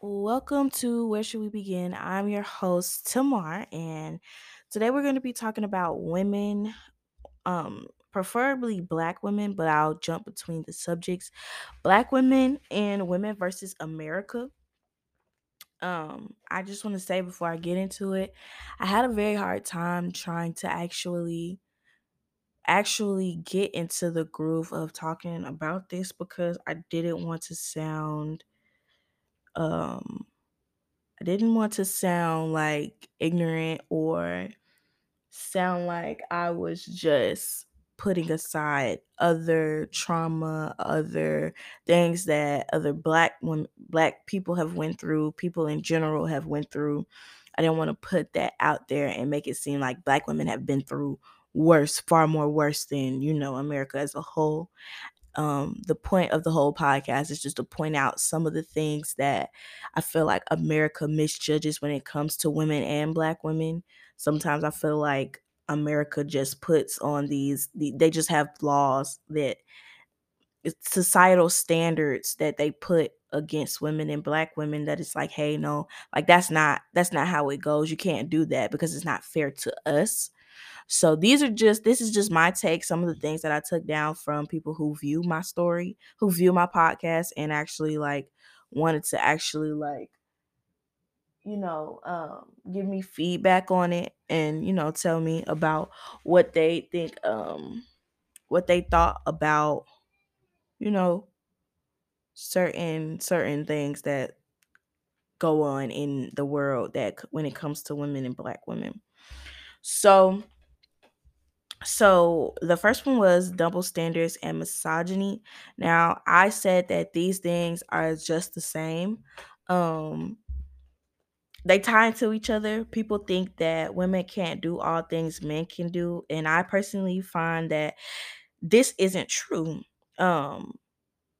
Welcome to Where Should We Begin? I'm your host, Tamar, and today we're going to be talking about women, um, preferably black women, but I'll jump between the subjects black women and women versus America. Um, I just want to say before I get into it, I had a very hard time trying to actually actually get into the groove of talking about this because I didn't want to sound um I didn't want to sound like ignorant or sound like I was just putting aside other trauma, other things that other black women, black people have went through, people in general have went through. I didn't want to put that out there and make it seem like black women have been through worse, far more worse than, you know, America as a whole um, the point of the whole podcast is just to point out some of the things that I feel like America misjudges when it comes to women and black women. Sometimes I feel like America just puts on these, they just have laws that societal standards that they put against women and black women that it's like hey no like that's not that's not how it goes you can't do that because it's not fair to us so these are just this is just my take, some of the things that I took down from people who view my story, who view my podcast and actually like wanted to actually like you know, um give me feedback on it and you know tell me about what they think um what they thought about you know certain certain things that go on in the world that when it comes to women and black women. So So the first one was double standards and misogyny. Now, I said that these things are just the same. Um they tie into each other. People think that women can't do all things men can do, and I personally find that this isn't true. Um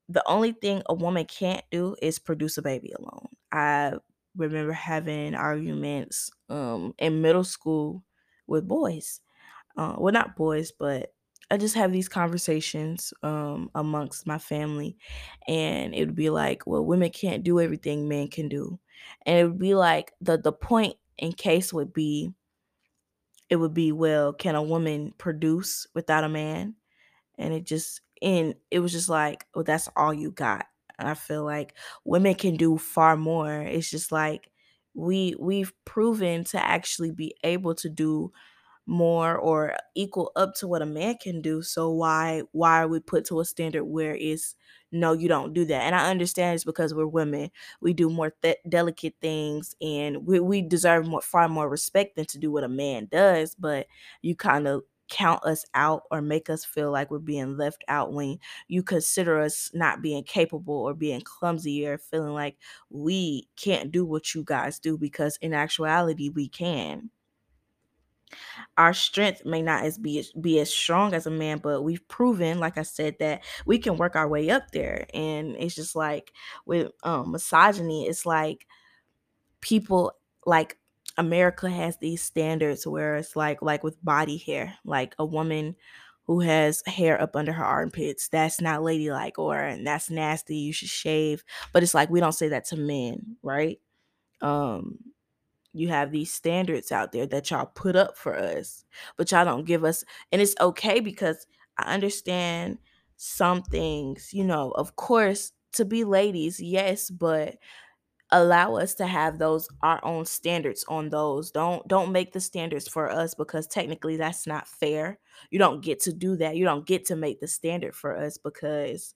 the only thing a woman can't do is produce a baby alone. I remember having arguments um in middle school with boys uh, well, not boys, but I just have these conversations um, amongst my family, and it would be like, well, women can't do everything men can do, and it would be like the the point in case would be, it would be, well, can a woman produce without a man? And it just and it was just like, well, that's all you got. I feel like women can do far more. It's just like we we've proven to actually be able to do more or equal up to what a man can do. So why why are we put to a standard where it's no, you don't do that? And I understand it's because we're women. We do more th- delicate things, and we we deserve more far more respect than to do what a man does. But you kind of count us out or make us feel like we're being left out when you consider us not being capable or being clumsy or feeling like we can't do what you guys do because in actuality we can our strength may not as be be as strong as a man, but we've proven, like I said, that we can work our way up there. And it's just like with um, misogyny, it's like people like America has these standards where it's like like with body hair, like a woman who has hair up under her armpits, that's not ladylike or that's nasty. You should shave. But it's like we don't say that to men, right? Um, you have these standards out there that y'all put up for us, but y'all don't give us and it's okay because I understand some things, you know, of course, to be ladies, yes, but allow us to have those our own standards on those. Don't don't make the standards for us because technically that's not fair. You don't get to do that. You don't get to make the standard for us because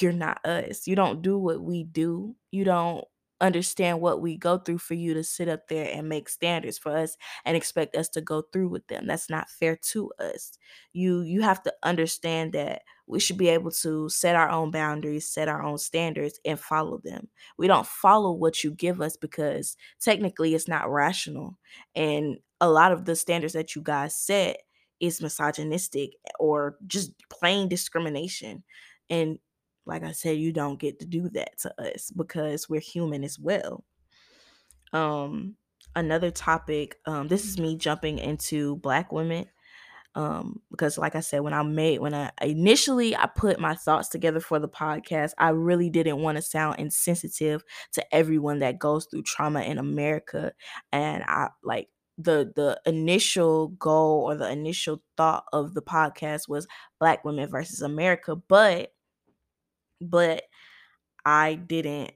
you're not us. You don't do what we do. You don't understand what we go through for you to sit up there and make standards for us and expect us to go through with them. That's not fair to us. You you have to understand that we should be able to set our own boundaries, set our own standards and follow them. We don't follow what you give us because technically it's not rational. And a lot of the standards that you guys set is misogynistic or just plain discrimination. And like I said, you don't get to do that to us because we're human as well. Um, another topic, um, this is me jumping into black women. Um because like i said when i made when i initially i put my thoughts together for the podcast i really didn't want to sound insensitive to everyone that goes through trauma in america and i like the the initial goal or the initial thought of the podcast was black women versus america but but i didn't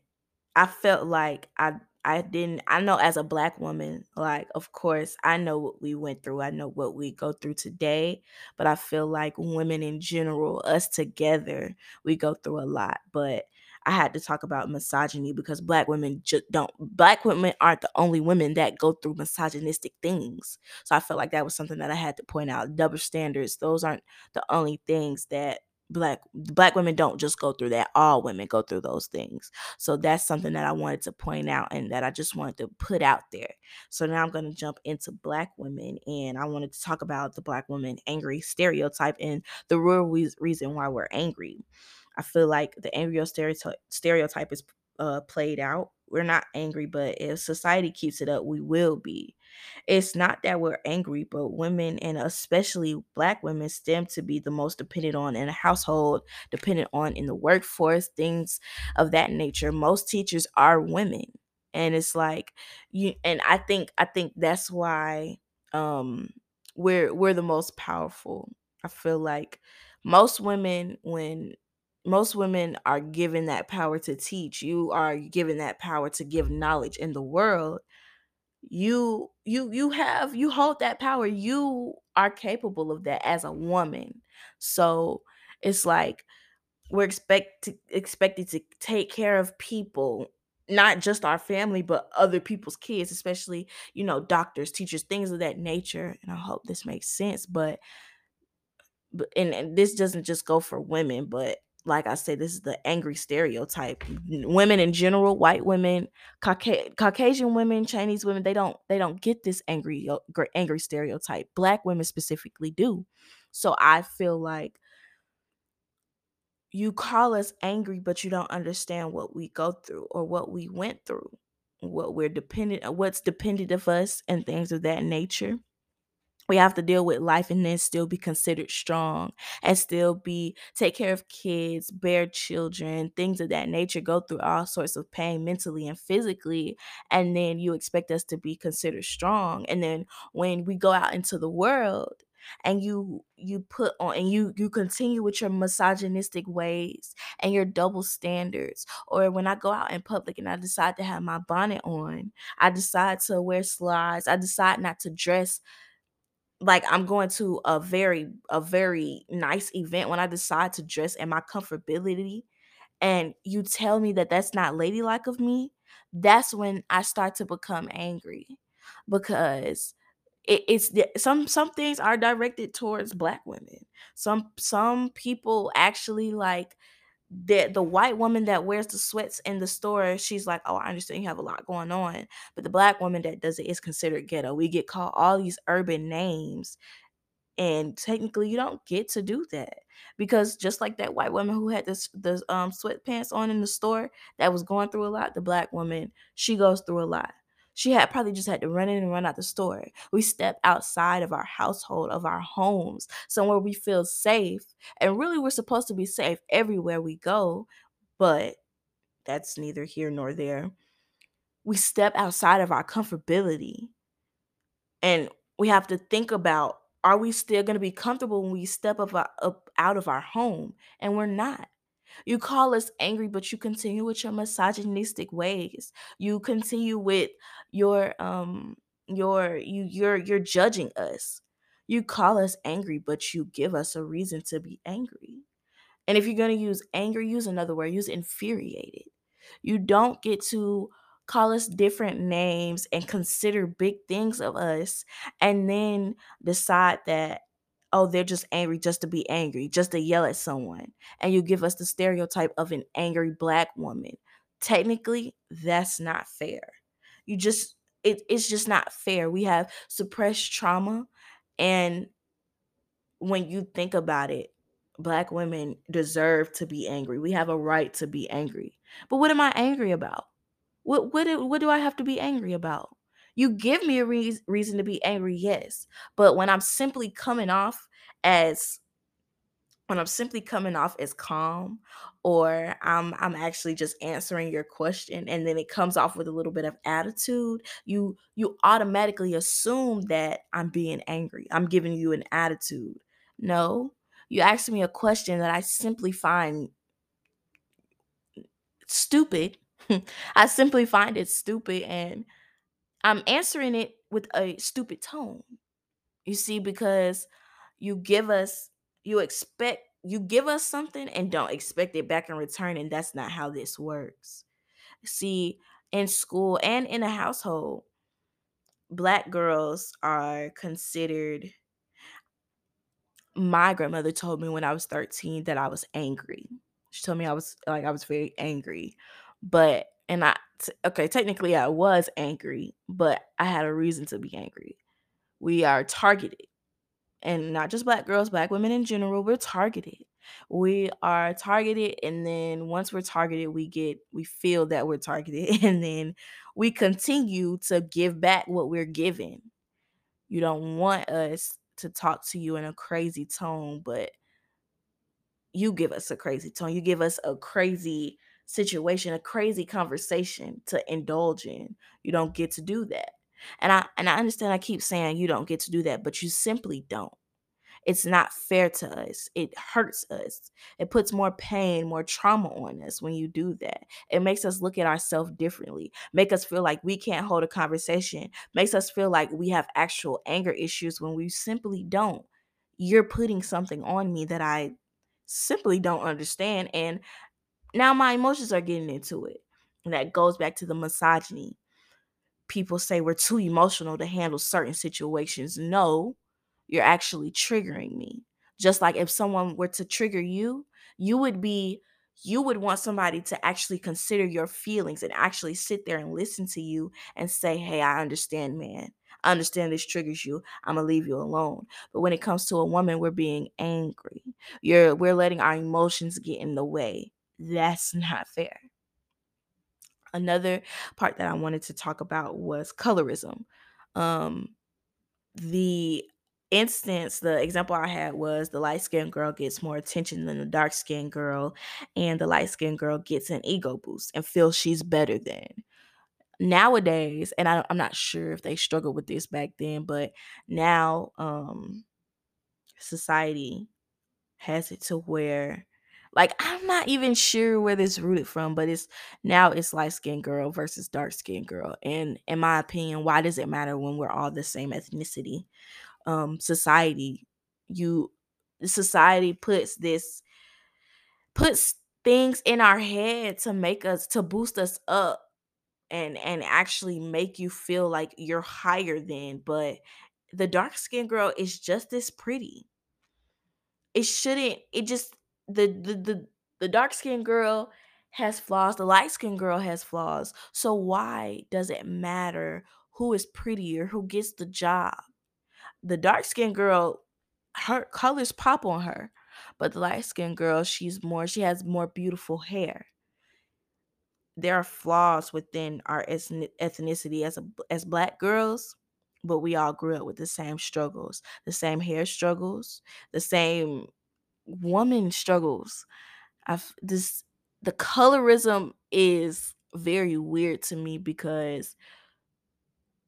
i felt like i I didn't I know as a black woman, like of course I know what we went through. I know what we go through today, but I feel like women in general, us together, we go through a lot. But I had to talk about misogyny because black women just don't black women aren't the only women that go through misogynistic things. So I felt like that was something that I had to point out. Double standards, those aren't the only things that black black women don't just go through that all women go through those things. So that's something that i wanted to point out and that i just wanted to put out there. So now i'm going to jump into black women and i wanted to talk about the black woman angry stereotype and the real reason why we're angry. I feel like the angry stereotype stereotype is uh, played out we're not angry but if society keeps it up we will be it's not that we're angry, but women and especially black women stem to be the most dependent on in a household, dependent on in the workforce, things of that nature. Most teachers are women. And it's like you and I think I think that's why um we're we're the most powerful. I feel like most women when most women are given that power to teach you are given that power to give knowledge in the world. You you you have you hold that power you are capable of that as a woman. So it's like we're expect to, expected to take care of people not just our family but other people's kids especially you know doctors teachers things of that nature and i hope this makes sense but and, and this doesn't just go for women but like I said, this is the angry stereotype. Women in general, white women, Cauca- Caucasian women, Chinese women, they don't they don't get this angry angry stereotype. Black women specifically do. So I feel like you call us angry, but you don't understand what we go through or what we went through, what we're dependent, what's dependent of us, and things of that nature we have to deal with life and then still be considered strong and still be take care of kids bear children things of that nature go through all sorts of pain mentally and physically and then you expect us to be considered strong. And then when we go out into the world and you you put on and you you continue with your misogynistic ways and your double standards or when i go out in public and i decide to have my bonnet on i decide to wear slides i decide not to dress like I'm going to a very a very nice event when I decide to dress in my comfortability and you tell me that that's not ladylike of me, that's when I start to become angry because it, it's some some things are directed towards black women. Some some people actually like the the white woman that wears the sweats in the store, she's like, "Oh, I understand you have a lot going on." But the black woman that does it is considered ghetto. We get called all these urban names and technically you don't get to do that because just like that white woman who had this the um sweatpants on in the store that was going through a lot the black woman she goes through a lot she had probably just had to run in and run out the store we step outside of our household of our homes somewhere we feel safe and really we're supposed to be safe everywhere we go but that's neither here nor there we step outside of our comfortability and we have to think about are we still going to be comfortable when we step up, uh, up out of our home? And we're not. You call us angry, but you continue with your misogynistic ways. You continue with your um your you you're you're judging us. You call us angry, but you give us a reason to be angry. And if you're going to use anger, use another word, use infuriated. You don't get to call us different names and consider big things of us and then decide that oh they're just angry just to be angry just to yell at someone and you give us the stereotype of an angry black woman. Technically that's not fair. You just it, it's just not fair. We have suppressed trauma and when you think about it black women deserve to be angry. We have a right to be angry. But what am i angry about? What what what do I have to be angry about? You give me a re- reason to be angry, yes. But when I'm simply coming off as when I'm simply coming off as calm or I'm I'm actually just answering your question and then it comes off with a little bit of attitude, you you automatically assume that I'm being angry. I'm giving you an attitude. No. You asked me a question that I simply find stupid. I simply find it stupid and I'm answering it with a stupid tone. You see, because you give us, you expect, you give us something and don't expect it back in return. And that's not how this works. See, in school and in a household, black girls are considered. My grandmother told me when I was 13 that I was angry. She told me I was like, I was very angry. But, and I, okay, technically I was angry, but I had a reason to be angry. We are targeted and not just black girls, black women in general, we're targeted. We are targeted, and then once we're targeted, we get we feel that we're targeted, and then we continue to give back what we're given. You don't want us to talk to you in a crazy tone, but you give us a crazy tone. You give us a crazy situation, a crazy conversation to indulge in. You don't get to do that. And I and I understand I keep saying you don't get to do that, but you simply don't. It's not fair to us. It hurts us. It puts more pain, more trauma on us when you do that. It makes us look at ourselves differently, make us feel like we can't hold a conversation, makes us feel like we have actual anger issues when we simply don't. You're putting something on me that I simply don't understand. And now my emotions are getting into it. And that goes back to the misogyny. People say we're too emotional to handle certain situations. No, you're actually triggering me. Just like if someone were to trigger you, you would be you would want somebody to actually consider your feelings and actually sit there and listen to you and say, "Hey, I understand, man. I understand this triggers you. I'm gonna leave you alone." But when it comes to a woman, we're being angry. You're we're letting our emotions get in the way. That's not fair. Another part that I wanted to talk about was colorism. Um, the instance, the example I had was the light skinned girl gets more attention than the dark skinned girl, and the light skinned girl gets an ego boost and feels she's better than. Nowadays, and I, I'm not sure if they struggled with this back then, but now um, society has it to where like I'm not even sure where this rooted from, but it's now it's light skinned girl versus dark skinned girl. And in my opinion, why does it matter when we're all the same ethnicity? Um, society, you society puts this puts things in our head to make us to boost us up and and actually make you feel like you're higher than, but the dark skinned girl is just as pretty it shouldn't it just the the the, the dark skinned girl has flaws the light skinned girl has flaws. So why does it matter who is prettier who gets the job? The dark skinned girl her colors pop on her but the light skinned girl she's more she has more beautiful hair. There are flaws within our ethnicity as a, as black girls but we all grew up with the same struggles the same hair struggles the same woman struggles. I've this the colorism is very weird to me because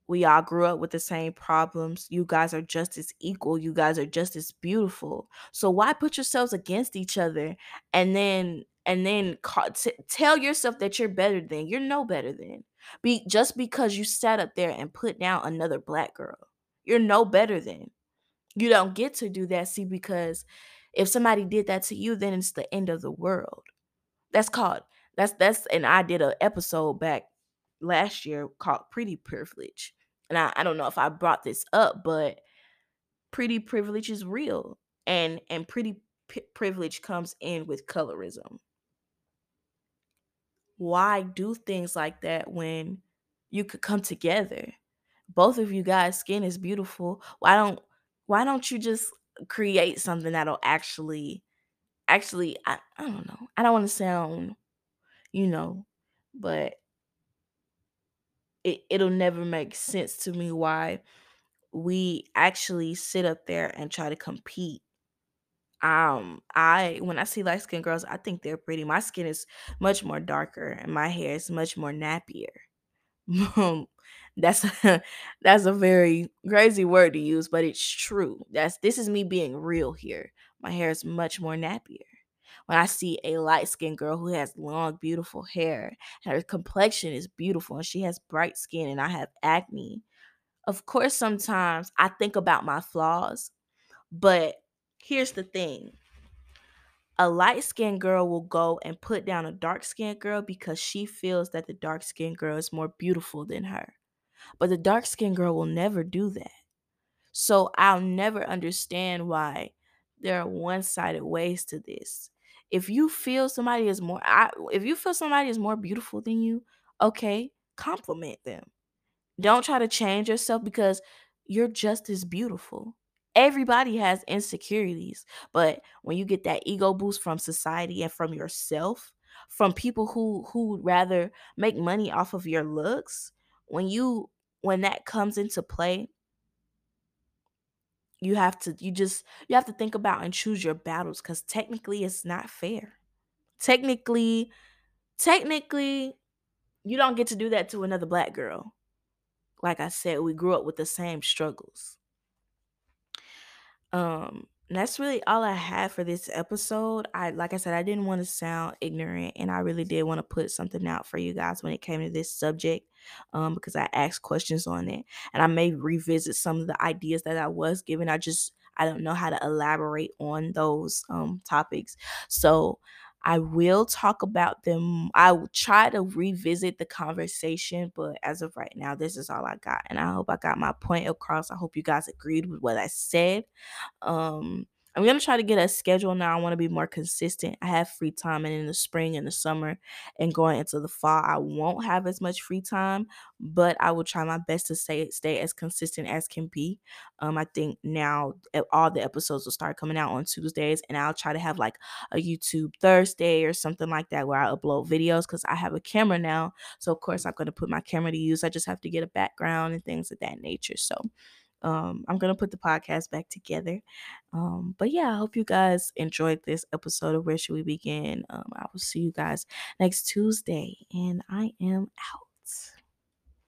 we all grew up with the same problems. You guys are just as equal. You guys are just as beautiful. So why put yourselves against each other and then and then t- tell yourself that you're better than you're no better than be just because you sat up there and put down another black girl you're no better than you don't get to do that see because if somebody did that to you, then it's the end of the world. That's called that's that's and I did an episode back last year called Pretty Privilege. And I, I don't know if I brought this up, but pretty privilege is real. And and pretty p- privilege comes in with colorism. Why do things like that when you could come together? Both of you guys' skin is beautiful. Why don't why don't you just create something that'll actually actually I, I don't know. I don't want to sound, you know, but it, it'll never make sense to me why we actually sit up there and try to compete um i when i see light skinned girls i think they're pretty my skin is much more darker and my hair is much more nappier that's that's a very crazy word to use but it's true. That's this is me being real here. My hair is much more nappier. When i see a light skinned girl who has long beautiful hair and her complexion is beautiful and she has bright skin and i have acne of course sometimes i think about my flaws but here's the thing. A light skinned girl will go and put down a dark skinned girl because she feels that the dark skinned girl is more beautiful than her. But the dark skinned girl will never do that. So I'll never understand why there are one sided ways to this. If you feel somebody is more, I, if you feel somebody is more beautiful than you, okay, compliment them. Don't try to change yourself because you're just as beautiful. Everybody has insecurities, but when you get that ego boost from society and from yourself, from people who who rather make money off of your looks, when you when that comes into play, you have to you just you have to think about and choose your battles cuz technically it's not fair. Technically, technically you don't get to do that to another black girl like I said, we grew up with the same struggles. Um, that's really all I had for this episode. I like I said, I didn't want to sound ignorant and I really did want to put something out for you guys when it came to this subject. Um, because I asked questions on it and I may revisit some of the ideas that I was given. I just I don't know how to elaborate on those um topics. So I will talk about them. I will try to revisit the conversation, but as of right now, this is all I got. And I hope I got my point across. I hope you guys agreed with what I said. Um, I'm gonna try to get a schedule now. I want to be more consistent. I have free time, and in the spring and the summer, and going into the fall, I won't have as much free time. But I will try my best to stay stay as consistent as can be. Um, I think now all the episodes will start coming out on Tuesdays, and I'll try to have like a YouTube Thursday or something like that where I upload videos because I have a camera now. So of course I'm gonna put my camera to use. I just have to get a background and things of that nature. So um, I'm gonna put the podcast back together. Um, but yeah, I hope you guys enjoyed this episode of Where Should We Begin. Um, I will see you guys next Tuesday, and I am out.